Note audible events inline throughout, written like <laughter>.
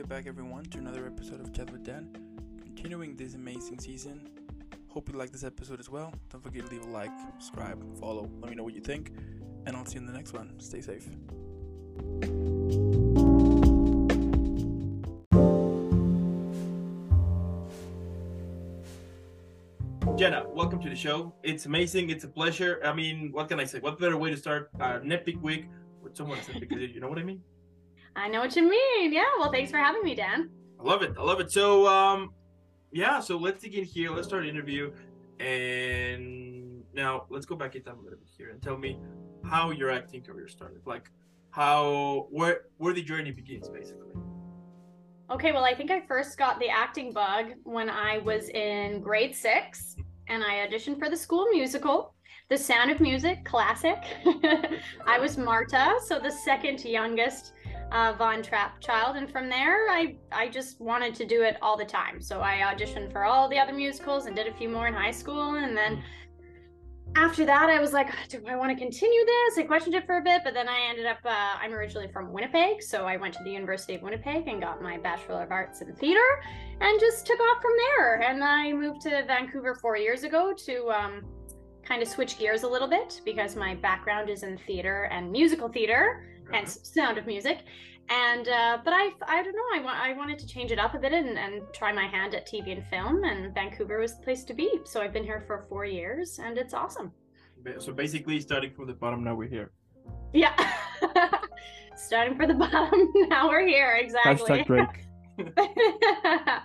Welcome back, everyone, to another episode of Chat with Dan. Continuing this amazing season. Hope you like this episode as well. Don't forget to leave a like, subscribe, follow. Let me know what you think, and I'll see you in the next one. Stay safe. Jenna, welcome to the show. It's amazing. It's a pleasure. I mean, what can I say? What better way to start an epic week with someone because you know what I mean? I know what you mean. Yeah. Well, thanks for having me, Dan. I love it. I love it. So, um, yeah. So let's dig in here. Let's start an interview, and now let's go back in time a little bit here and tell me how your acting career started. Like, how where where the journey begins, basically. Okay, well, I think I first got the acting bug when I was in grade six and I auditioned for the school musical, The Sound of Music Classic. <laughs> I was Marta, so the second youngest uh, Von Trapp child. And from there, I, I just wanted to do it all the time. So I auditioned for all the other musicals and did a few more in high school. And then after that, I was like, do I want to continue this? I questioned it for a bit, but then I ended up, uh, I'm originally from Winnipeg. So I went to the University of Winnipeg and got my Bachelor of Arts in Theater and just took off from there. And I moved to Vancouver four years ago to um, kind of switch gears a little bit because my background is in theater and musical theater, hence Sound of Music and uh, but I I don't know I want I wanted to change it up a bit and, and try my hand at TV and film and Vancouver was the place to be so I've been here for four years and it's awesome. So basically, starting from the bottom, now we're here. Yeah, <laughs> starting from the bottom, <laughs> now we're here exactly. Hashtag Drake. <laughs>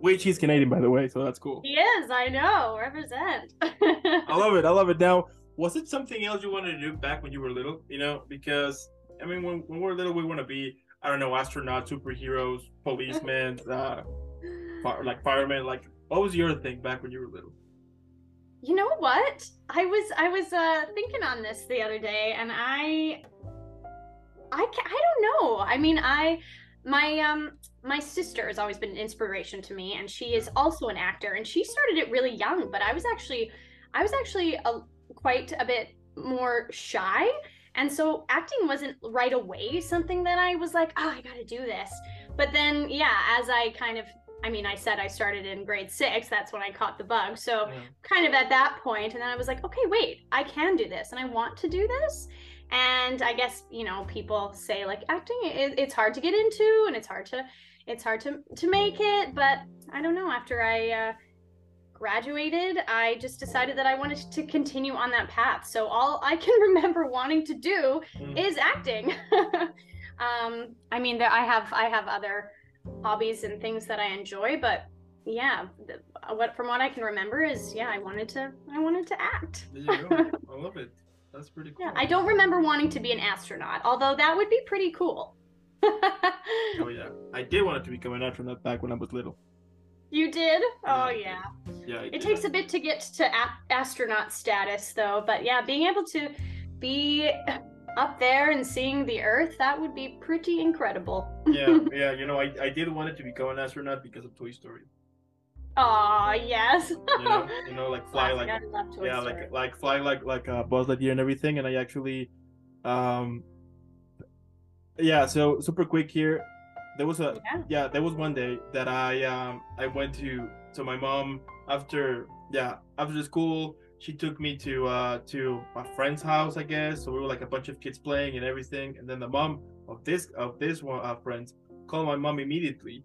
Which he's Canadian, by the way, so that's cool. He is. I know. Represent. I love it. I love it. Now, was it something else you wanted to do back when you were little? You know, because I mean, when, when we're little, we want to be I don't know, astronauts, superheroes, policemen, <laughs> uh, fire, like firemen. Like, what was your thing back when you were little? You know what? I was I was uh, thinking on this the other day, and I I can, I don't know. I mean, I my um my sister has always been an inspiration to me, and she is also an actor, and she started it really young. But I was actually I was actually a, quite a bit more shy and so acting wasn't right away something that I was like, oh, I got to do this. But then, yeah, as I kind of, I mean, I said I started in grade six. That's when I caught the bug. So, yeah. kind of at that point, and then I was like, okay, wait, I can do this and I want to do this. And I guess, you know, people say like acting, it, it's hard to get into and it's hard to, it's hard to, to make it. But I don't know, after I, uh, graduated, I just decided that I wanted to continue on that path. So all I can <laughs> remember wanting to do mm. is acting. <laughs> um, I mean, I have I have other hobbies and things that I enjoy, but yeah, the, what from what I can remember is yeah, I wanted to I wanted to act. there. <laughs> I love it. That's pretty cool. Yeah, I don't remember wanting to be an astronaut, although that would be pretty cool. oh yeah, I did want to become an astronaut back when I was little. You did? Oh yeah. Yeah. it takes a bit to get to a- astronaut status though, but yeah, being able to be up there and seeing the Earth, that would be pretty incredible. yeah, <laughs> yeah. You know, I, I did want it to become an astronaut because of Toy Story. Oh yes. you, know, you <laughs> know, like fly like yeah, Story. like like fly like like uh, Buzz Lightyear and everything, and I actually, um, yeah. So super quick here there was a yeah. yeah. there was one day that i um i went to so my mom after yeah after school she took me to uh to my friend's house i guess so we were like a bunch of kids playing and everything and then the mom of this of this one uh, friends called my mom immediately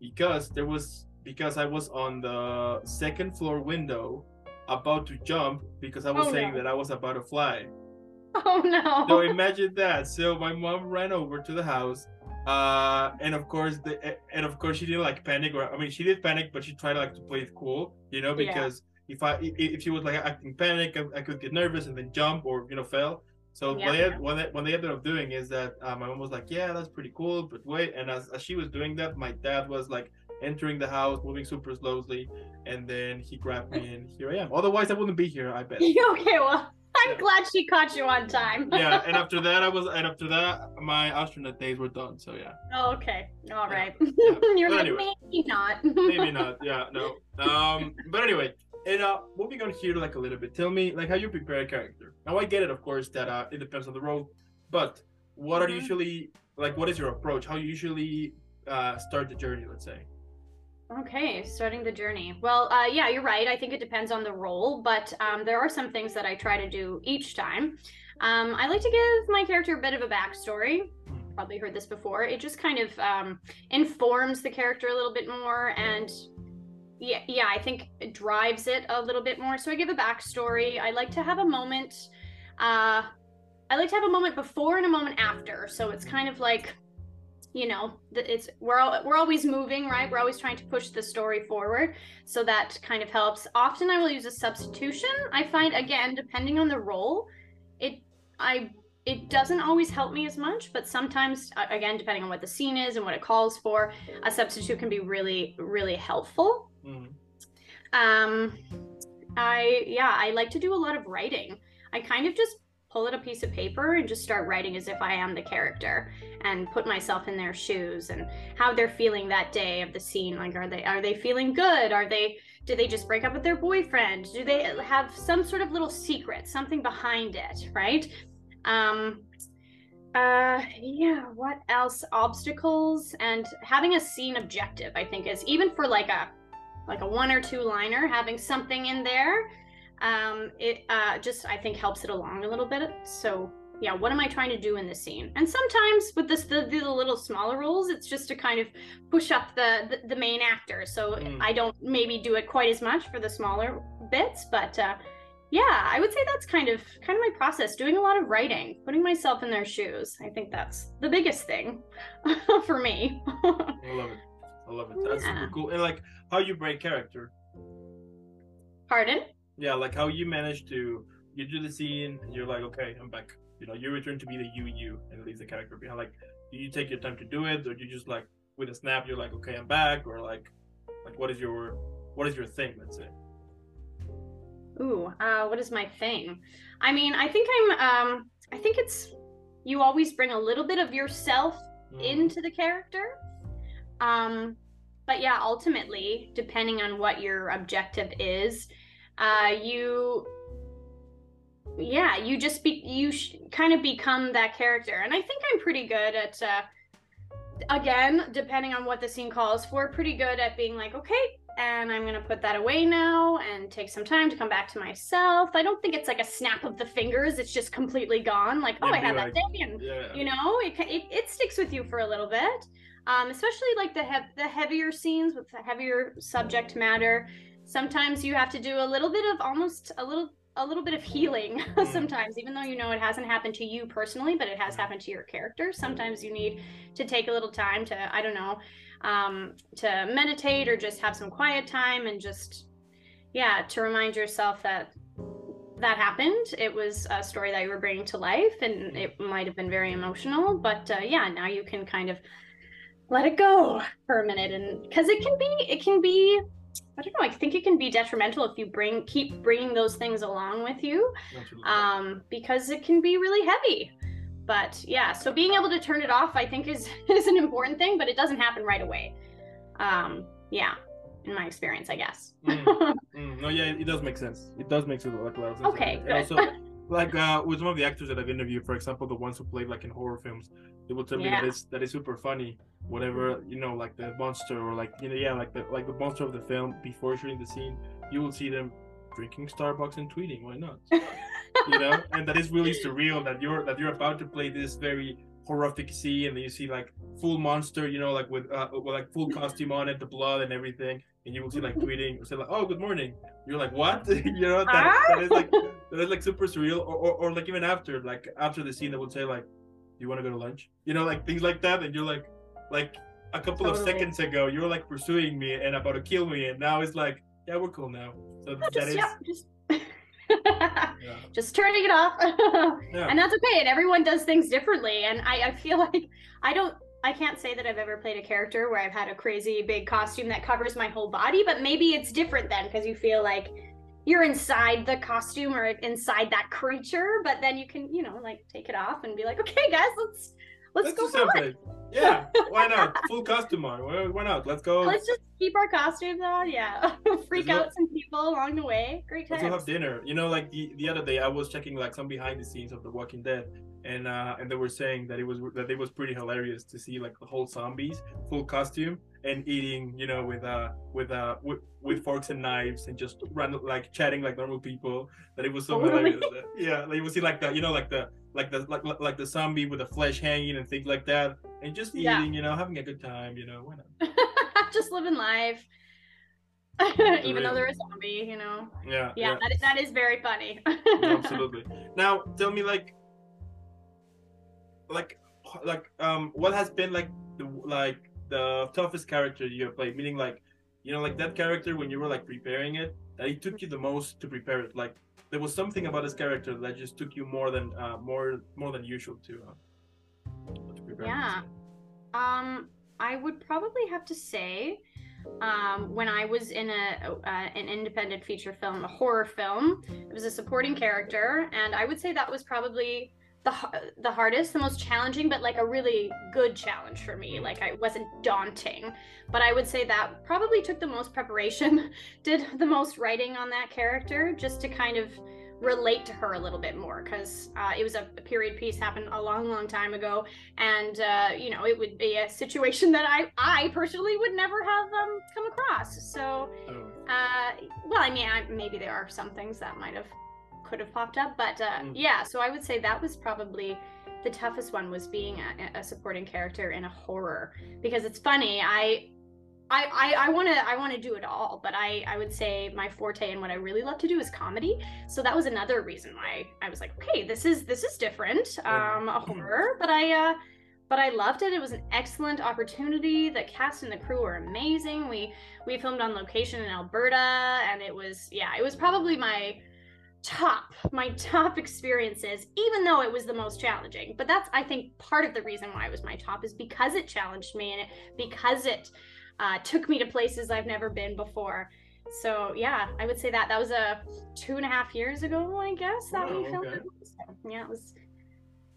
because there was because i was on the second floor window about to jump because i was oh, saying no. that i was about to fly <laughs> oh no so imagine that so my mom ran over to the house uh, and of course, the and of course she didn't like panic, or I mean, she did panic, but she tried like to play it cool, you know, because yeah. if I if she was like acting panic, I, I, could get nervous and then jump or you know fail. So yeah. what, they, what, they, what they ended up doing is that uh, my mom was like, "Yeah, that's pretty cool," but wait, and as, as she was doing that, my dad was like entering the house, moving super slowly, and then he grabbed me, and here I am. Otherwise, I wouldn't be here. I bet. <laughs> okay, well, I'm yeah. glad she caught you on time. yeah, and <laughs> after that, I was, and after that, my astronaut days were done. So yeah. Oh, okay. All right. Yeah. <laughs> Yeah. You're like, anyway, maybe not. maybe not. <laughs> Yeah. No. Um. But anyway, and uh, moving on here like a little bit. Tell me like how you prepare a character. Now I get it, of course, that uh, it depends on the role, but what are mm-hmm. usually like? What is your approach? How you usually uh, start the journey? Let's say. Okay, starting the journey. Well, uh, yeah, you're right. I think it depends on the role, but um, there are some things that I try to do each time. Um, I like to give my character a bit of a backstory. Probably heard this before. It just kind of um, informs the character a little bit more, and yeah, yeah, I think it drives it a little bit more. So I give a backstory. I like to have a moment. Uh, I like to have a moment before and a moment after. So it's kind of like you know it's we're all, we're always moving right? We're always trying to push the story forward. So that kind of helps. Often i will use a substitution. I find again depending on the role it i it doesn't always help me as much but sometimes again depending on what the scene is and what it calls for a substitute can be really really helpful. Mm-hmm. um i yeah i like to do a lot of writing. I kind of just pull out a piece of paper and just start writing as if I am the character and put myself in their shoes and how they're feeling that day of the scene. Like, are they are they feeling good? Are they do they just break up with their boyfriend? Do they have some sort of little secret, something behind it, right? Um, uh, yeah. What else? Obstacles and having a scene objective. I think is even for like a like a one or two liner, having something in there um, it uh, just I think helps it along a little bit. So yeah, what am I trying to do in this scene? And sometimes with this the, the little smaller roles, it's just to kind of push up the the, the main actor. So mm. I don't maybe do it quite as much for the smaller bits, but uh, yeah, I would say that's kind of kind of my process. Doing a lot of writing, putting myself in their shoes. I think that's the biggest thing <laughs> for me. I love it. I love it. That's yeah. super cool. And like how you break character. Pardon? Yeah like how you manage to you do the scene and you're like okay i'm back. You know you return to be the you you and leave the character behind like do you take your time to do it or do you just like with a snap you're like okay i'm back or like like what is your what is your thing let's say? Ooh uh what is my thing? I mean i think i'm um i think it's you always bring a little bit of yourself mm. into the character. Um but yeah ultimately depending on what your objective is uh, you yeah you just be you sh- kind of become that character. And i think i'm pretty good at uh, again depending on what the scene calls for pretty good at being like okay and i'm gonna put that away now and take some time to come back to myself. I don't think it's like a snap of the fingers it's just completely gone like oh i had like, that day and yeah. you know it, it, it sticks with you for a little bit. Um, especially like the he- the heavier scenes with the heavier subject matter sometimes you have to do a little bit of almost a little a little bit of healing <laughs> mm. sometimes even though you know it hasn't happened to you personally but it has happened to your character. Sometimes you need to take a little time to i don't know um, to meditate or just have some quiet time and just yeah to remind yourself that that happened. It was a story that you were bringing to life and it might have been very emotional but uh, yeah now you can kind of let it go for a minute and because it can be it can be I don't know. I think it can be detrimental if you bring keep bringing those things along with you, um, because it can be really heavy. But yeah, so being able to turn it off, I think, is <laughs> is an important thing. But it doesn't happen right away. Um, yeah, in my experience, I guess. mm, <laughs> mm, no, yeah, it does make sense. It does make sense. Like a lot of sense. Okay, good. Also, like uh, with some of the actors that I've interviewed, for example, the ones who played like in horror films, they will tell me that it's that is super funny. Whatever you know, like the monster or like you know, yeah, like the like the monster of the film before shooting the scene, you will see them drinking Starbucks and tweeting. Why not? <laughs> you know, and that is really <laughs> surreal that you're that you're about to play this very horrific scene, and then you see like full monster, you know, like with uh, with like full <laughs> costume on it, the blood and everything, and you will see like tweeting, or say like, "Oh, good morning." You're like, "What?" you know, that, that is like that is like super surreal, or, or, or like even after like after the scene, they would say like you want to go to lunch? You know, like things like that. And you're like, like a couple totally. of seconds ago, you were like pursuing me and about to kill me, and now it's like, yeah, we're cool now. So that just, is. Yeah, just... <laughs> yeah. just turning it off <laughs> yeah. and that's okay and everyone does things differently and I, I feel <laughs> like i don't I can't say that I've ever played a character where I've had a crazy big costume that covers my whole body, but maybe it's different then because you feel like you're inside the costume or inside that creature, but then you can, you know, like take it off and be like, okay, guys, let's let's, let's go for it. Yeah, why not? Full costume on. Why not? Let's go. Let's just keep our costumes on. Yeah, <laughs> freak let's out some people along the way. Great time. Let's have dinner. You know, like the the other day, I was checking like some behind the scenes of The Walking Dead, and uh and they were saying that it was that it was pretty hilarious to see like the whole zombies full costume and eating, you know, with uh with uh with, with forks and knives and just run like chatting like normal people. That it was so oh, hilarious. Yeah, like you would see like the you know like the like the like like the zombie with the flesh hanging and things like that, and just eating, yeah. you know, having a good time, you know, why not? <laughs> just living life. <laughs> Even though they're a zombie, you know. Yeah. Yeah, yeah. That, is, that is very funny. <laughs> Absolutely. Now, tell me, like, like, like, um, what has been like the like the toughest character you have played? Meaning, like, you know, like that character when you were like preparing it, that it took you the most to prepare it. Like, there was something about his character that just took you more than uh, more more than usual to, uh, to prepare. Yeah. Um, I would probably have to say, um, when I was in a uh, an independent feature film, a horror film, it was a supporting character, and I would say that was probably the the hardest, the most challenging, but like a really good challenge for me. Like I wasn't daunting, but I would say that probably took the most preparation, <laughs> did the most writing on that character, just to kind of relate to her a little bit more because uh, it was a, a, period piece happened a long long time ago and uh, you know it would be a situation that i i personally would never have um, come across so oh. uh, well i mean I, maybe there are some things that might have could have popped up but uh, mm. yeah so i would say that was probably the toughest one was being a, a supporting character in a horror because it's funny i I I want to I want to do it all, but I I would say my forte and what I really love to do is comedy. So that was another reason why I was like, okay, this is this is different, um, a horror, but I uh, but I loved it. It was an excellent opportunity. The cast and the crew were amazing. We we filmed on location in Alberta, and it was yeah, it was probably my top my top experiences even though it was the most challenging but that's i think part of the reason why it was my top is because it challenged me and it because it uh, took me to places I've never been before. So yeah, I would say that that was a two and a half years ago, I guess that oh, we filmed okay. it. So, yeah, it was.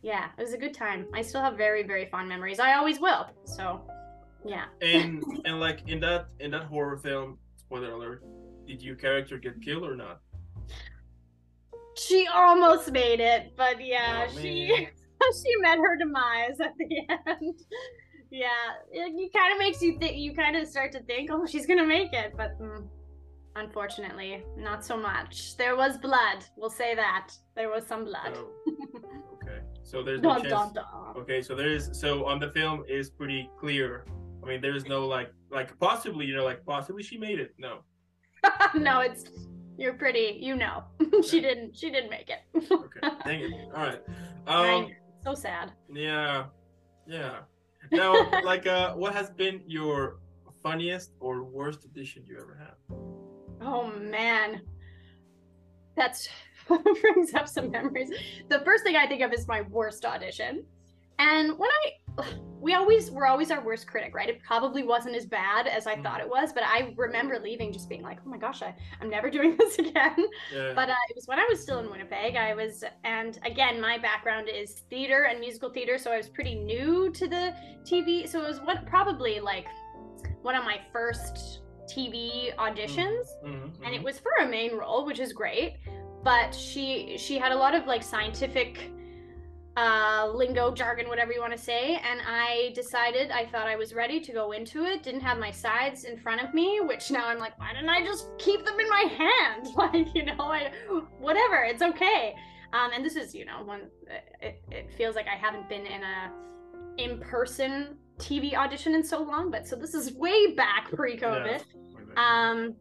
Yeah, it was a good time. I still have very very fond memories. I always will. So, yeah. And <laughs> and like in that in that horror film, spoiler alert, did your character get killed or not? She almost made it, but yeah, oh, she <laughs> she met her demise at the end <laughs> yeah, it, kind of makes you think. You kind of start to think, oh, she's gonna make it, but mm, unfortunately, not so much. There was blood. We'll say that there was some blood. Oh. okay, so there's no dun, chance. Dun, dun. Okay, so there is. So on the film is pretty clear. I mean, there's no like, like possibly, you know, like possibly she made it. No. <laughs> no, it's you're pretty. You know, <laughs> she didn't. She didn't make it. okay, dang it. <laughs> All right. Um, so sad. Yeah, yeah now, <laughs> like, uh, what has been your funniest or worst audition you ever had? Oh man, that's brings up some memories. The first thing I think of is my worst audition, and when I <sighs> we always we're always our worst critic, right? It probably wasn't as bad as I mm. thought it was, but I remember leaving just being like, oh my gosh, I, I'm never <laughs> doing this again. Yeah. But uh, it was when I was still in Winnipeg. I was, and again, my background is theater and musical theater, so I was pretty new to the TV. So it was what probably like one of my first TV auditions, mm-hmm. Mm-hmm. and it was for a main role, which is great. But she she had a lot of like scientific uh, lingo, jargon, whatever you want to say. And I decided I thought I was ready to go into it. Didn't have my sides in front of me, which now I'm like, why didn't I just keep them in my hand? <laughs> Like, you know, I, whatever, it's okay. Um, and this is, you know, when it, it feels like I haven't been in a in person TV audition in so long, but so this is way back pre COVID. Yeah. Um,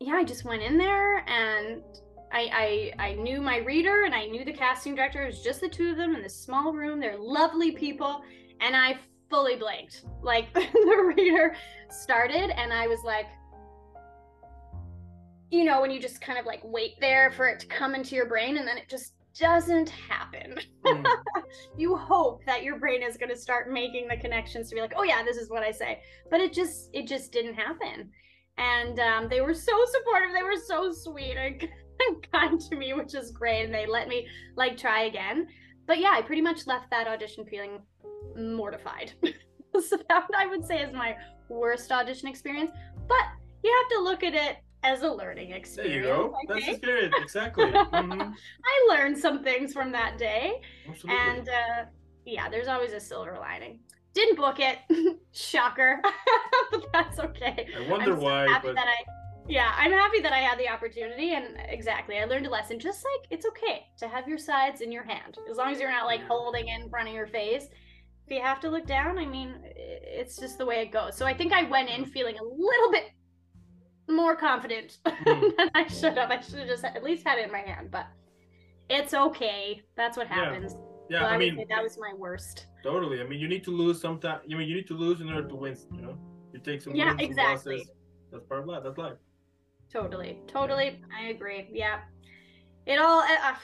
yeah, I just went in there and I, I I knew my reader and I knew the casting director. It was just the two of them in this small room. They're lovely people, and I fully blanked. Like <laughs> the reader started, and I was like, you know, when you just kind of like wait there for it to come into your brain, and then it just doesn't happen. Mm. <laughs> you hope that your brain is going to start making the connections to be like, oh yeah, this is what I say, but it just it just didn't happen. And um, they were so supportive. They were so sweet. I <laughs> kind to me, which is great. And they let me like try again. But yeah, I pretty much left that audition feeling mortified. <laughs> so that I would say is my worst audition experience. But you have to look at it as a learning experience. There you go. That's experience, exactly. <laughs> Mm-hmm. I learned some things from that day. Absolutely. And uh, yeah, there's always a silver lining. Didn't book it. Shocker. but that's okay. I wonder I'm so why. Happy but... that I yeah, I'm happy that I had the opportunity and exactly, I learned a lesson. Just like it's okay to have your sides in your hand, as long as you're not like holding in front of your face. If you have to look down, I mean, it's just the way it goes. So I think I went in feeling a little bit more confident <laughs> mm. than I should have. I should have just at least had it in my hand, but it's okay. That's what happens. Yeah. Yeah, I, I mean that was my worst. Totally. I mean, you need to lose sometimes. I mean, you need to lose in order to win. You know, you take some. Yeah, exactly. That's part of life. That's life. Totally, totally. I agree. Yeah, it all. Uh,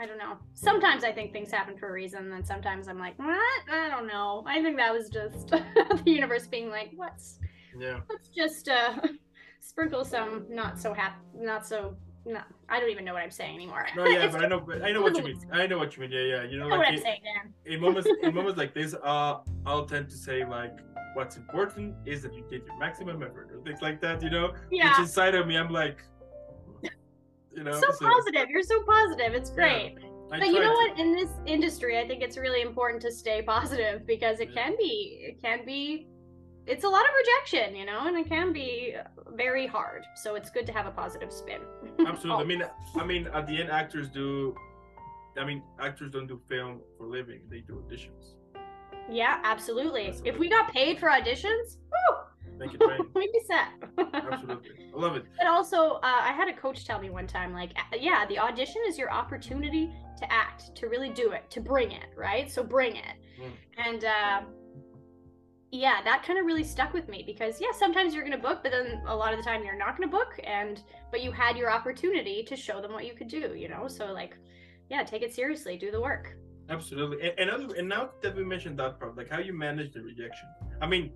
I don't know. Sometimes I think things happen for a reason, and sometimes I'm like, what? I don't know. I think that was just <laughs> the universe being like, let's, yeah, let's just uh, <laughs> sprinkle some not so happy, not so. No, I don't even know what I'm saying anymore. No, yeah, <laughs> but I know, I know what you mean. I know what you mean. Yeah, yeah. You know, know like what I'm saying, Dan. In moments, in moments like this, uh, I'll tend to say like, what's important is that you get your maximum effort or things like that, you know? Yeah. Which inside of me, I'm like, you know. So, so positive. You're so positive. It's great. Yeah, but you know to. what? In this industry, I think it's really important to stay <laughs> positive because it yeah. can be, it can be, it's a lot of rejection, you know, and it can be very hard. So it's good to have a positive spin. <laughs> Absolutely. I mean, I mean, at the end, actors do. I mean, actors don't do film for living; they do auditions. Yeah, absolutely. If we got paid for auditions, woo, Make it rain. we'd be set. <laughs> absolutely, I love it. But also, uh, I had a coach tell me one time, like, yeah, the audition is your opportunity to act, to really do it, to bring it, right? So bring it. Mm. And uh, yeah, that kind of really stuck with me because yeah, sometimes you're gonna book, but then a lot of the time you're not gonna book, and but you had your opportunity to show them what you could do, you know. So like, yeah, take it seriously, do the work. Absolutely, and and, and now that we mentioned that part, like how you manage the rejection. I mean,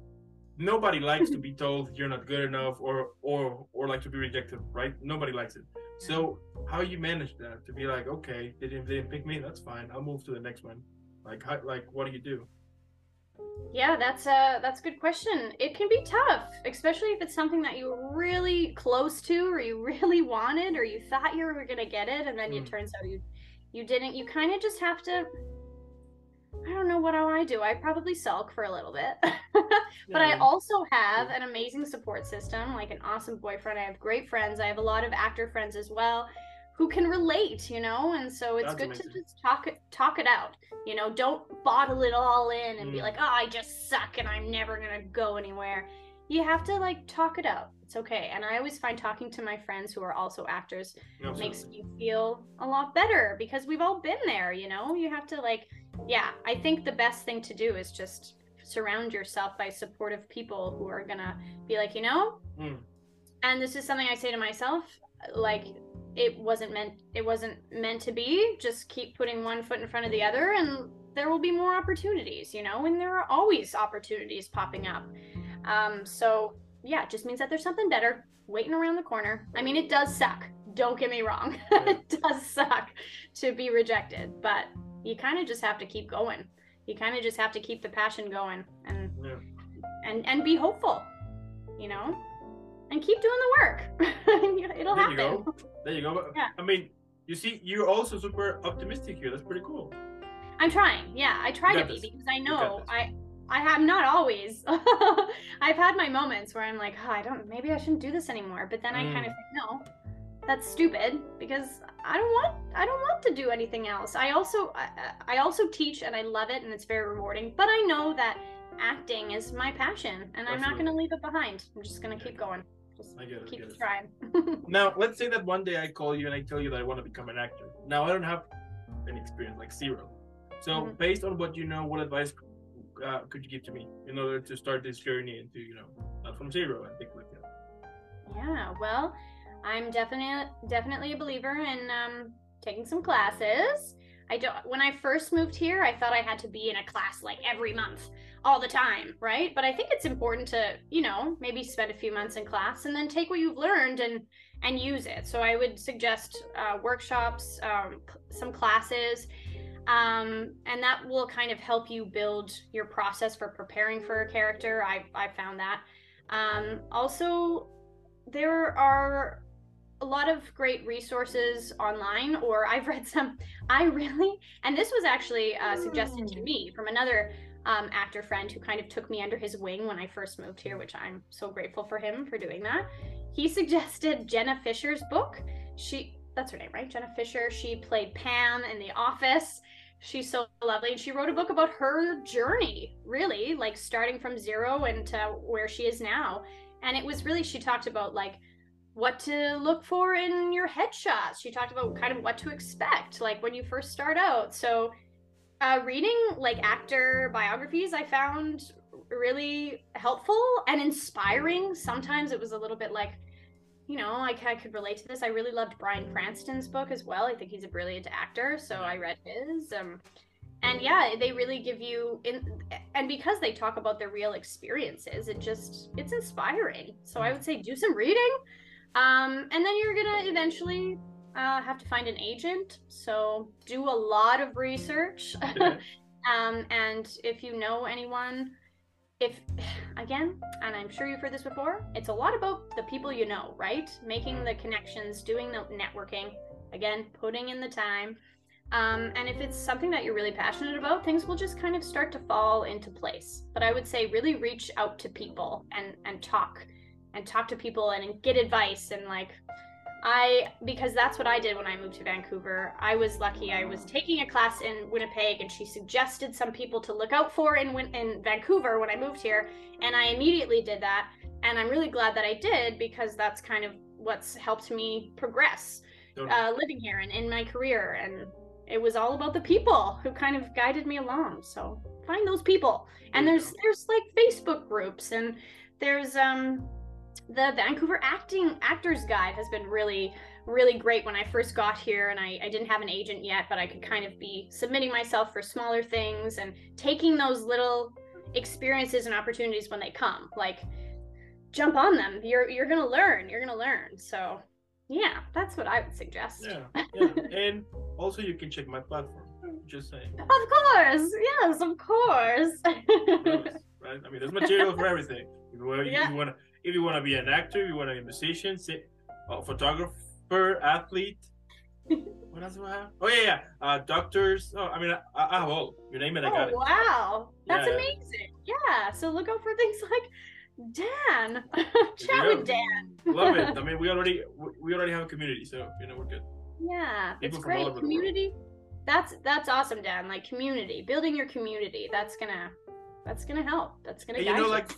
nobody likes to be told you're not good enough or or or like to be rejected, right? Nobody likes it. So how you manage that to be like, okay, they didn't, they didn't pick me, that's fine. I'll move to the next one. Like how, like what do you do? Yeah, that's a that's a good question. It can be tough, especially if it's something that you were really close to, or you <laughs> really wanted, or you thought you were gonna get it, and then mm. it turns out you you didn't you kind of just have to I don't know what do I do. I probably sulk for a little bit. <laughs> but. I also have an amazing support system, like an awesome boyfriend. I have great friends. I have a lot of actor friends as well who can relate, you know? And so it's That's good amazing. to just talk it talk it out. You know, don't bottle it all in and mm. be like, "Oh, I just suck and I'm never going to go anywhere." You have to like talk it out it's okay. And I always find talking to my friends who are also actors Absolutely. makes me feel a lot better because we've all been there, you know? You have to like yeah, I think the best thing to do is just surround yourself by supportive people who are going to be like, you know? Mm. And this is something I say to myself, like it wasn't meant it wasn't meant to be. Just keep putting one foot in front of the other and there will be more opportunities, you know, and there are always opportunities popping up. Um, so yeah, it just means that there's something better waiting around the corner. I mean, it does suck. Don't get me wrong. <laughs> it does suck to be rejected, but you kind of just have to keep going. You kind of just have to keep the passion going and yeah. and and be hopeful, you know, and keep doing the work. <laughs> It'll there happen. There you go. There you go. Yeah. I mean, you see, you're also super optimistic here. That's pretty cool. I'm trying. Yeah, I try to be because I know I I have not always. <laughs> I've had my moments where I'm like, oh, I don't, maybe I shouldn't do this anymore. But then mm. I kind of think, no, that's stupid because I don't want, I don't want to do anything else. I also, I, I also teach and I love it and it's very rewarding. But I know that acting is my passion and I'm not going to leave it behind. I'm just going to keep going. Just I get it, keep get trying. now, <laughs> let's say that one day I call you and I tell you that I want to become an actor. Now, I don't have any experience, like zero. So, mm-hmm. based on what you know, what advice uh, could you give to me in order to start this journey into you know from zero and think like that yeah well i'm definitely definitely a believer in um, taking some classes. I don't when i first moved here i thought i had to be in a class like every month all the time right? But i think it's important to you know maybe spend a few months in class and then take what you've learned and and use it. So i would suggest uh, workshops um, some classes Um, and that will kind of help you build your process for preparing for a character. I, I found that. Um, also, there are a lot of great resources online, or I've read some. <laughs> I really, and this was actually uh, suggested to me from another um, actor friend who kind of took me under his wing when I first moved here, which I'm so grateful for him for doing that. He suggested Jenna Fischer's book. She, that's her name, right? Jenna Fischer. She played Pam in The Office. She's so lovely. And she wrote a book about her journey, really, like starting from zero and to where she is now. And it was really, she talked about like what to look for in your headshots. She talked about kind of what to expect, like when you first start out. So, uh, reading like actor biographies, I found really helpful and inspiring. Sometimes it was a little bit like, you know, I, I could relate to this. I really loved Bryan Cranston's book as well. I think he's a brilliant actor, so I read his. Um, and yeah, they really give you in, and because they talk about their real experiences, it just it's inspiring. So I would say do some reading, um, and then you're gonna eventually uh, have to find an agent. So do a lot of research. <laughs> um, and if you know anyone if again and i'm sure you've heard this before it's a lot about the people you know right? Making the connections doing the networking again putting in the time. Um, and if it's something that you're really passionate about things will just kind of start to fall into place. But i would say really reach out to people and and talk and talk to people and get advice and like I because that's what I did when I moved to Vancouver. I was lucky. I was taking a class in Winnipeg, and she suggested some people to look out for in in Vancouver when I moved here, and I immediately did that. And I'm really glad that I did because that's kind of what's helped me progress uh, living here and in my career. And it was all about the people who kind of guided me along. So find those people. And there's there's like Facebook groups and there's um the Vancouver acting actors guide has been really really great when I first got here and I, I didn't have an agent yet, but I could kind of be submitting myself for smaller things and taking those little experiences and opportunities when they come. Like jump on them. You're you're gonna learn. You're gonna learn. So yeah, that's what I would suggest. Yeah. <laughs> yeah. and also you can check my platform. Just saying. Of course. Yes, of course. <laughs> right? I mean there's material for everything. If you, yeah. you want to if you want to be an actor, you want to be a musician, say, a photographer, athlete. <laughs> what else do I have? Oh yeah, yeah. Uh, doctors. Oh, I mean, I, I have all. You name it, I got oh, it. Wow, that's yeah, amazing. Yeah. yeah. So look out for things <laughs> like Dan. <laughs> Chat with Dan. Love it. I mean, we already we already have a community, so you know we're good. Yeah, People it's great. Community. That's that's awesome, Dan. Like community, building your community. That's gonna that's gonna help. That's gonna. And you know, you. like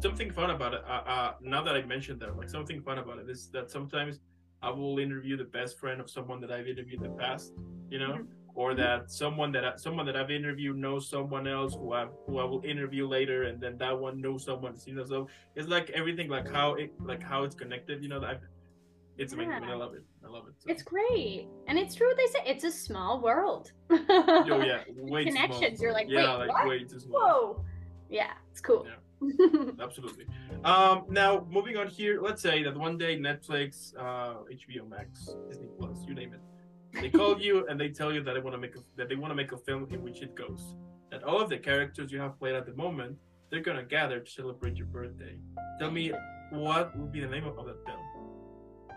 something fun about it. Uh, uh, now that I mentioned that, like something fun about it is that sometimes I will interview the best friend of someone that I've interviewed in the past, you know, mm-hmm. or that someone that I, someone that I've interviewed knows someone else who I who I will interview later, and then that one knows someone, you know. So it's like everything, like how it like how it's connected, you know. That it's yeah. amazing. I love it. I love it. So. It's great, and it's true what they say. It's a small world. oh yeah, <laughs> way connections. You're like, yeah, like what? way too small. Whoa, yeah, it's cool. Yeah. <laughs> Absolutely. Um, now moving on here, let's say that one day Netflix, uh, HBO Max, Disney Plus, you name it, they call <laughs> you and they tell you that they want to make a, that they want to make a film in which it goes. That all of the characters you have played at the moment, they're gonna gather to celebrate your birthday. Tell me what would be the name of, that film?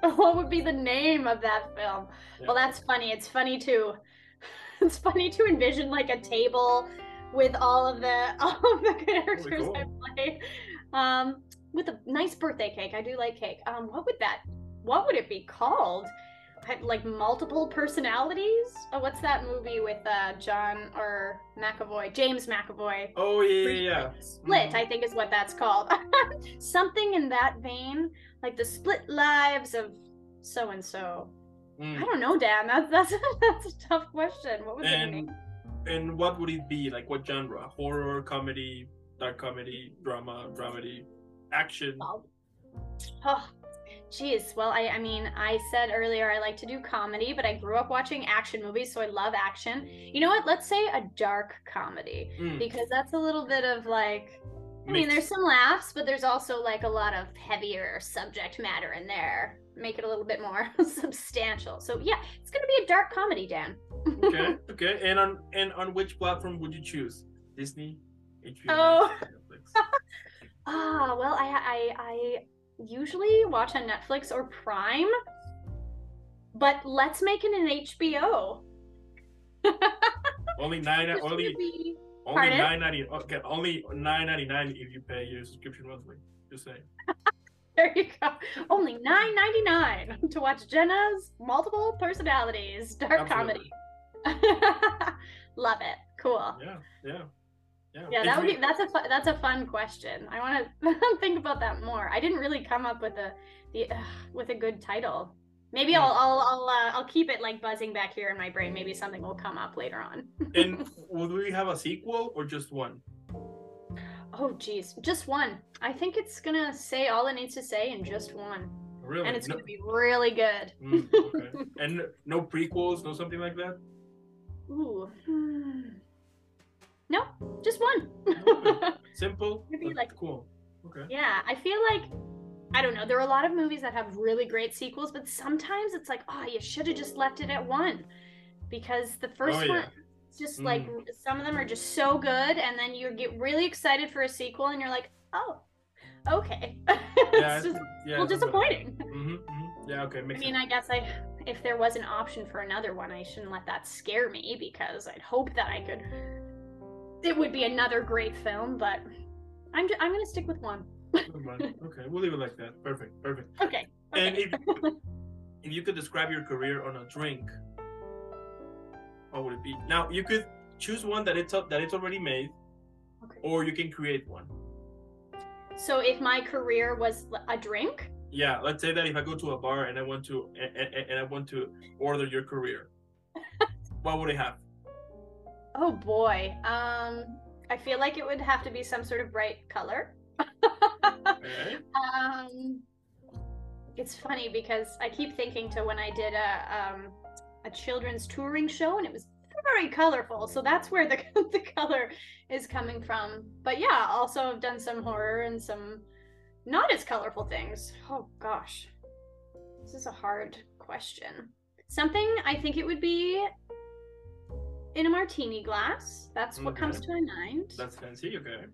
<laughs> What would be the name of that film? Yeah. Well, that's funny. It's funny too. It's funny to envision like a table with all of the <laughs> all of the characters cool. I play. Um, with a nice birthday cake. I do like cake. Um, what would that? What would it be called? Like multiple personalities? Oh, what's that movie with uh, John or McAvoy? James McAvoy. Oh yeah, yeah, yeah. Split, mm-hmm. I think is what that's called. <laughs> Something in that vein, like the split lives of so and so. I don't know, Dan. That's that's <laughs> that's a tough question. What was and, the name? And what would it be? Like what genre? Horror, comedy, dark comedy, drama, dramedy, action? Oh, oh geez. Well, I, I mean, I said earlier I like to do comedy, but I grew up watching action movies, so I love action. You know what? Let's say a dark comedy mm. because that's a little bit of like. I mean, there's some laughs, but there's also like a lot of heavier subject matter in there. Make it a little bit more <laughs> substantial. So yeah, it's gonna be a dark comedy, Dan. okay, <laughs> okay. And on and on which platform would you choose? Disney, HBO, oh. Netflix. <laughs> ah, well, I I I usually watch on Netflix or Prime, but let's make it an HBO. only nine. only. Be... Only nine ninety. Okay, only nine ninety nine if you pay your subscription monthly. Just saying. There you go. Only nine ninety nine to watch Jenna's multiple personalities dark Absolutely. comedy. <laughs> Love it. Cool. Yeah. Yeah. Yeah, yeah that would be that's a fu- that's a fun question. I want to <laughs> think about that more. I didn't really come up with a the uh, with a good title. Maybe I'll I'll I'll, uh, I'll keep it like buzzing back here in my brain. Maybe something will come up later on. and <laughs> will we have a sequel or just one? Oh geez, just one. I think it's gonna say all it needs to say in just one. Really? And it's no... gonna be really good. Mm, okay. <laughs> and no prequels, no something like that. Ooh. No, just one. <laughs> Simple. Maybe like cool. Okay. Yeah, I feel like I don't know. There are a lot of movies that have really great sequels, but sometimes it's like, oh, you should have just left it at one, because the first oh, yeah. Just mm. like some of them are just so good, and then you get really excited for a sequel, and you're like, oh, okay. <laughs> Yeah, it's just yeah, well disappointing. Mm-hmm, mm-hmm. Yeah, okay. I mean, sense. I guess I, if there was an option for another one, I shouldn't let that scare me because I'd hope that I could. It would be another great film, but I'm just, I'm gonna stick with one <laughs> okay, we'll leave it like that. Perfect, perfect. Okay. okay. And if <laughs> if you could describe your career on a drink, what would it be? Now you could choose one that it's that it's already made, okay. or you can create one. So if my career was a drink. Yeah, let's say that if I go to a bar and I want to and, and, and I want to order your career, <laughs> what would it have? Oh boy, um, I feel like it would have to be some sort of bright color. <laughs> um, it's funny because I keep thinking to when I did a um, a children's touring show and it was very colorful. So that's where the <laughs> the color is coming from. But yeah, also I've done some horror and some not as colorful things. Oh gosh. This is a hard question. Something I think it would be in a martini glass. That's what okay. comes to my mind. That's fancy, okay.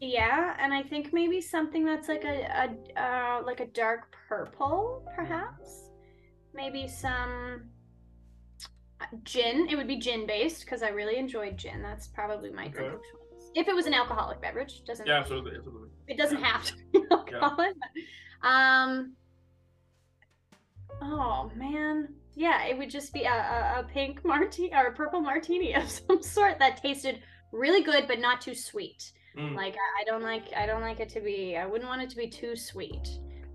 Yeah, and I think maybe something that's like a, a uh, like a dark purple, perhaps. Maybe some gin. It would be gin based because I really enjoyed gin. That's probably my drink of choice. If it was an alcoholic beverage, doesn't. Yeah, absolutely, absolutely. It doesn't have to be alcoholic. Yeah. Um. Oh man, yeah, it would just be a, a, a pink martini or a purple martini of <laughs> some sort that tasted really good but not too sweet. Mm. Like I, I don't like I don't like it to be I wouldn't want it to be too sweet.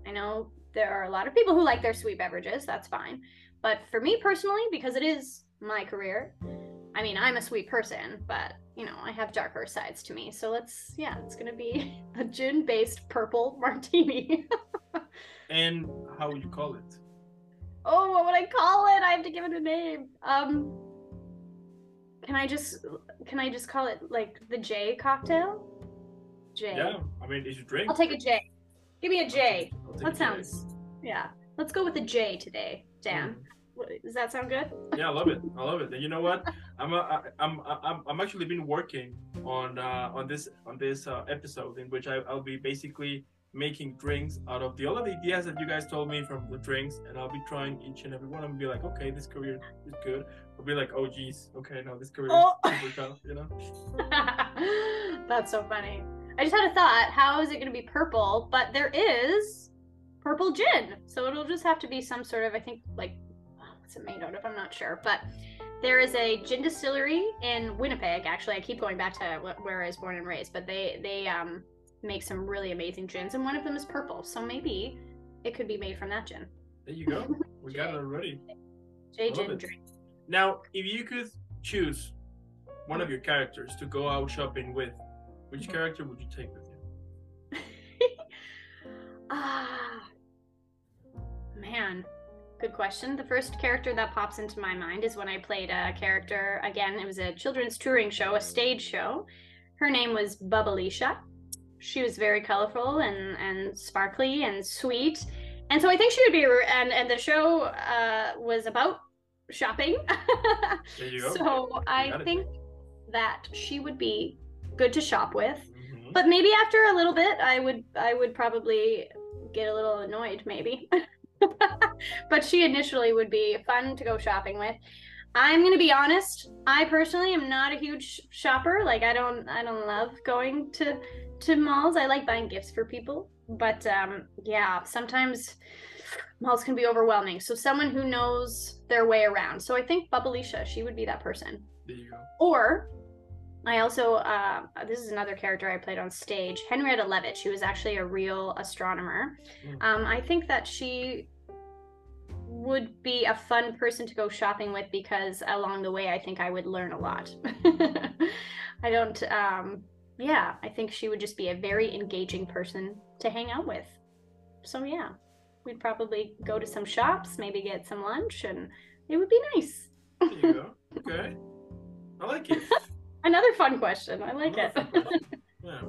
I know there are a lot of people who like their sweet beverages, that's fine. But for me personally, because it is my career, I mean, I'm a sweet person, but you know, I have darker sides to me. So let's, yeah, it's gonna be <laughs> a gin based purple <laughs> martini. and how would you call it? Oh, what would I call it? I have to give it a name. Um, can I just, can I just call it like the J cocktail? J. Yeah, I mean, is you drink? I'll take a J. Give me a J. That sounds. Yeah, let's go with a J today, Dan. Mm. Does that sound good? Yeah, I love it. I love it. And you know what? <laughs> I'm a, I, I'm I'm I'm actually been working on uh, on this on this uh, episode in which I, I'll be basically making drinks out of the all of the ideas that you guys told me from the drinks, and I'll be trying each and every one and be like, okay, this career is good. I'll be like, oh geez, okay, no, this career oh. is super tough, you know. <laughs> That's so funny. I just had a thought. How is it going to be purple? But there is purple gin, so it'll just have to be some sort of I think like what's it made out of? I'm not sure, but there is a gin distillery in Winnipeg. Actually, I keep going back to where I was born and raised, but they they um make some really amazing gins, and one of them is purple. So maybe it could be made from that gin. There you go. <laughs> We got it already. J gin drink. Now, if you could choose one of your characters to go out shopping with, which mm-hmm. character would you take with you? <laughs> Ah, man, good question. The first character that pops into my mind is when I played a character. Again, it was a children's touring show, a stage show. Her name was Bubbleisha. She was very colorful and and sparkly and sweet, and so I think she would be. And and the show uh, was about shopping. <laughs> so I think that she would be good to shop with. Mm-hmm. But maybe after a little bit, I would I would probably get a little annoyed, maybe. <laughs> <laughs> but she initially would be fun to go shopping with. I'm gonna be honest. I personally am not a huge shopper. Like I don't I don't love going to to malls. I like buying gifts for people, but um, yeah, sometimes malls can be overwhelming. So someone who knows their way around. So I think Bubbleisha, she would be that person. There you go. Or I also uh, this is another character I played on stage, Henrietta Leavitt. She was actually a real astronomer. Mm. Um, I think that she would be a fun person to go shopping with because along the way I think I would learn a lot. <laughs> I don't um yeah, I think she would just be a very engaging person to hang out with. So yeah, we'd probably go to some shops, maybe get some lunch, and it would be nice. go. <laughs> Okay. I like it. Another fun question. I like another it. <laughs> yeah.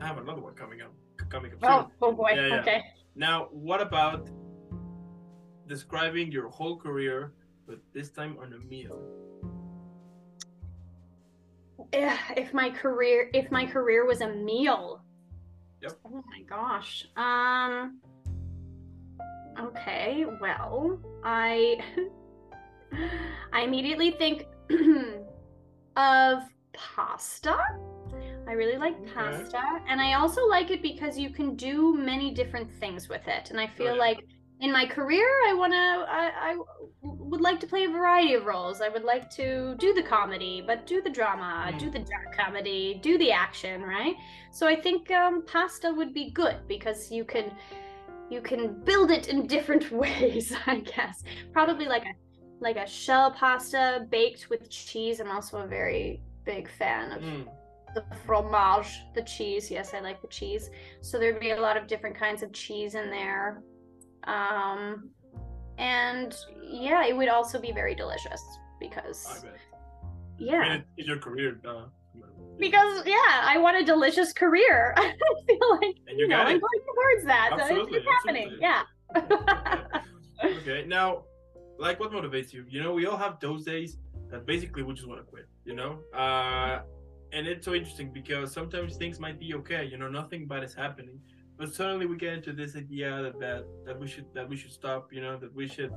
I have another one coming up. Coming up oh, soon. Oh, boy. Yeah, yeah. Okay. Now, what about describing your whole career, but this time on a meal? if my career if my career was a meal yep oh my gosh um okay well i <laughs> i immediately think <clears throat> of pasta. I really like okay. pasta and i also like it because you can do many different things with it and i feel oh, like in my career i want to I, I would like to play a variety of roles. I would like to do the comedy but do the drama mm. do the dark comedy do the action right? So i think um, pasta would be good because you can you can build it in different <laughs> ways i guess. Probably like a like a shell pasta baked with cheese. I'm also a very big fan of mm. the fromage the cheese yes i like the cheese so there'd be a lot of different kinds of cheese in there um, and yeah, it would also be very delicious because. Yeah. I mean, it's your career, uh, because yeah, I want a delicious career. <laughs> I feel like and you, you know, I'm going towards that. Absolutely, it's, it's happening. Yeah. okay. <laughs> okay. Now, like, what motivates you? You know, we all have those days that basically we just want to quit. You know, uh, and it's so interesting because sometimes things might be okay. You know, nothing bad is happening, but suddenly we get into this idea that, that that we should that we should stop you know that we should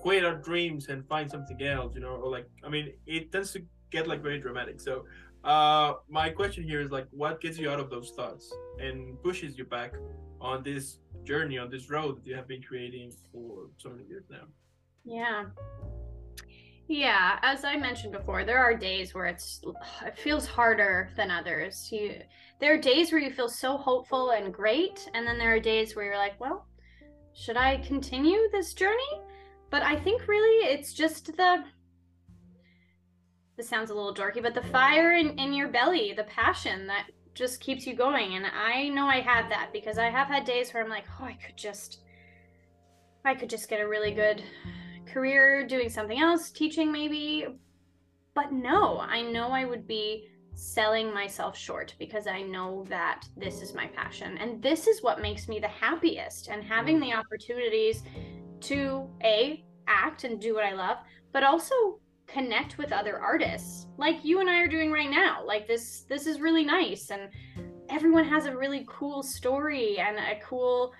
quit our dreams and find something else you know or like i mean it tends to get like very dramatic so uh my question here is like what gets you out of those thoughts and pushes you back on this journey on this road that you have been creating for so many years now yeah yeah, as I mentioned before, there are days where it's it feels harder than others. You there are days where you feel so hopeful and great, and then there are days where you're like, well, should I continue this journey? But I think really it's just the this sounds a little dorky, but the fire in, in your belly, the passion that just keeps you going. And I know I have that because I have had days where I'm like, oh, I could just I could just get a really good career doing something else, teaching maybe. But no, I know I would be selling myself short because I know that this is my passion and this is what makes me the happiest and having the opportunities to a act and do what I love, but also connect with other artists like you and I are doing right now. Like this this is really nice and everyone has a really cool story and a cool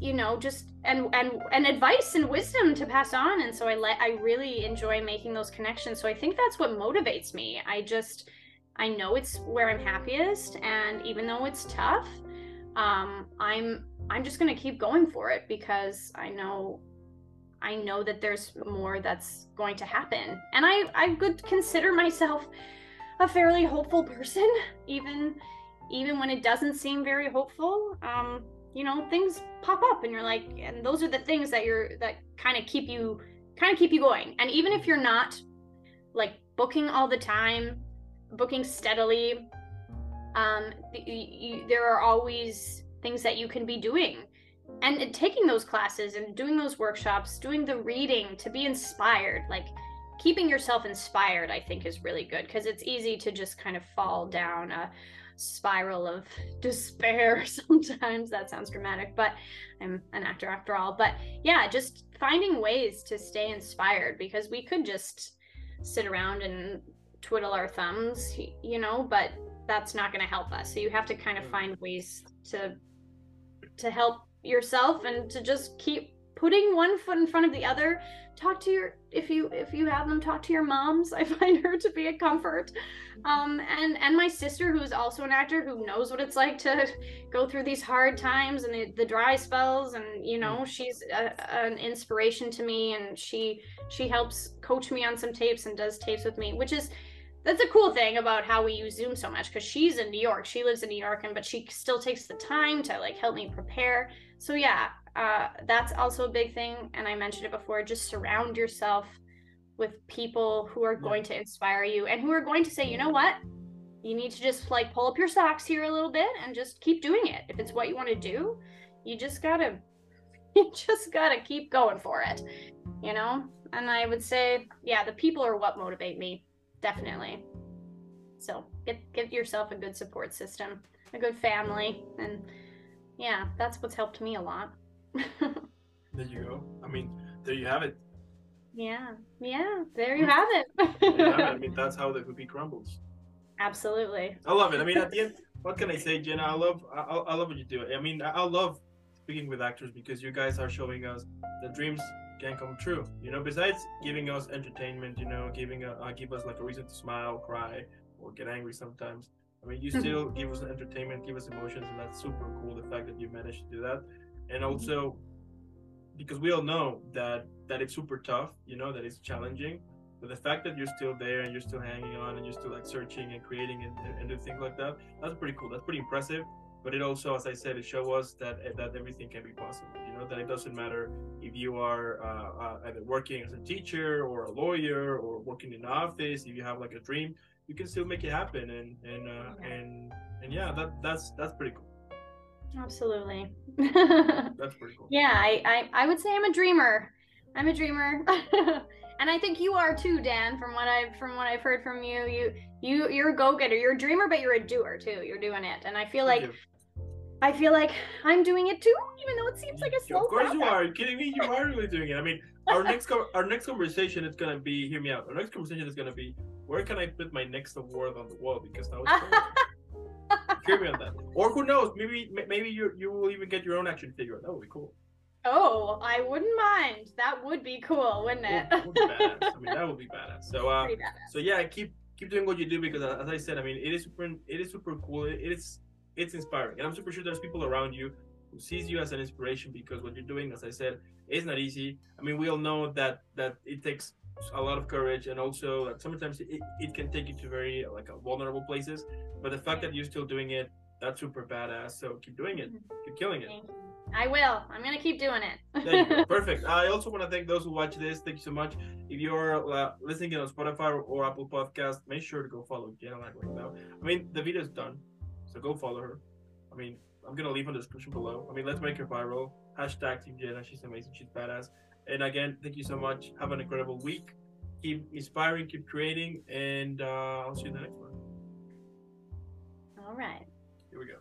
you know just and and and advice and wisdom to pass on. And so i let i really enjoy making those connections. So i think that's what motivates me. I just i know it's where i'm happiest and even though it's tough um i'm i'm just going to keep going for it because i know i know that there's more that's going to happen. And i i could consider myself a fairly hopeful person <laughs> even even when it doesn't seem very hopeful. Um you know things pop up and you're like and those are the things that you're that kind of keep you kind of keep you going. And even if you're not like booking all the time booking steadily um you, you, there are always things that you can be doing. And taking those classes and doing those workshops doing the reading to be inspired like keeping yourself inspired i think is really good because it's easy to just kind of fall down a spiral of <laughs> despair <laughs> sometimes that sounds dramatic but i'm an actor after all but yeah just finding ways to stay inspired because we could just sit around and twiddle our thumbs, you know, but that's not going to help us. So you have to kind of mm. find ways to to help yourself and to just keep putting one foot in front of the other talk to your if you if you have them talk to your moms. <laughs> I find her to be a comfort. Um and and my sister who's also an actor who knows what it's like to <laughs> go through these hard times and the, the dry spells. And you know mm. she's a, an inspiration to me and she she helps coach me on some tapes and does tapes with me which is that's a cool thing about how we use zoom so much because she's in new york. She lives in new york and but she still takes the time to like help me prepare. So yeah uh, that's also a big thing and i mentioned it before just surround yourself with people who are going to inspire you and who are going to say you know what? You need to just like pull up your socks here a little bit and just keep doing it. If it's what you want to do you just gotta <laughs> you just gotta keep going for it you know? And i would say yeah the people are what motivate me definitely. So get get yourself a good support system a good family and yeah that's what's helped me a lot <laughs> there you go. I mean, there you have it. Yeah, yeah. There you have it. you have it. I <laughs> mean, that's how the cookie crumbles. Absolutely. I love it. I mean, at the end, <laughs> what can I say, Jenna? I love, I, I love what you do. I mean, I love speaking with actors because you guys are showing us that dreams can come true. You know, besides giving us entertainment, you know, giving a, uh, give us like a reason to smile, cry, or get angry sometimes. I mean, you still give us entertainment, give us emotions, and that's super cool. The fact that you managed to do that and also because we all know that that it's super tough you know that it's challenging but the fact that you're still there and you're still hanging on and you're still like searching and creating and, and doing things like that that's pretty cool. That's pretty impressive. But it also as i said it shows us that that everything can be possible you know that it doesn't matter if you are uh, uh, either working as a teacher or a lawyer or working in an office if you have like a dream you can still make it happen and and uh, yeah. and and yeah that that's that's pretty cool Absolutely. <laughs> That's pretty cool. Yeah, I, I, I would say I'm a dreamer. I'm a dreamer. <laughs> and I think you are too, Dan, from what I've from what I've heard from you. You you you're a go-getter. You're a dreamer, but you're a doer too. You're doing it. And I feel like I feel like I'm doing it too, even though it seems like a slow Of course process. you are. Are you kidding me? You are really doing it. I mean, our next co- our next conversation is gonna be. Hear me out. Our next conversation is gonna be where can I put my next award on the wall because now it's. <laughs> Hear me on that. Or who knows? Maybe maybe you you will even get your own action figure. That would be cool. Oh, I wouldn't mind. That would be cool, wouldn't it? Would, would I mean, that would be badass. So, uh, badass. so yeah, keep keep doing what you do because, uh, as I said, I mean, it is super, it is super cool. It, it is, it's inspiring, and I'm super sure there's people around you who sees you as an inspiration because what you're doing, as I said, is not easy. I mean, we all know that that it takes a lot of courage and also like sometimes it, it can take you to very like vulnerable places but the fact that you're still doing it that's super badass so keep doing it. Mm-hmm. keep killing it. I will. I'm gonna keep doing it. <laughs> Perfect. I also want to thank those who watch this. Thank you so much. If you're uh, listening on spotify or apple podcast make sure to go follow jenna right now. I mean the video is done so go follow her. I mean i'm gonna leave in the description below. I mean let's make her viral. Hashtag team jenna. She's amazing. She's badass and again, thank you so much. Have an incredible week. Keep inspiring, keep creating, and uh, I'll see you in the next one. All right. Here we go.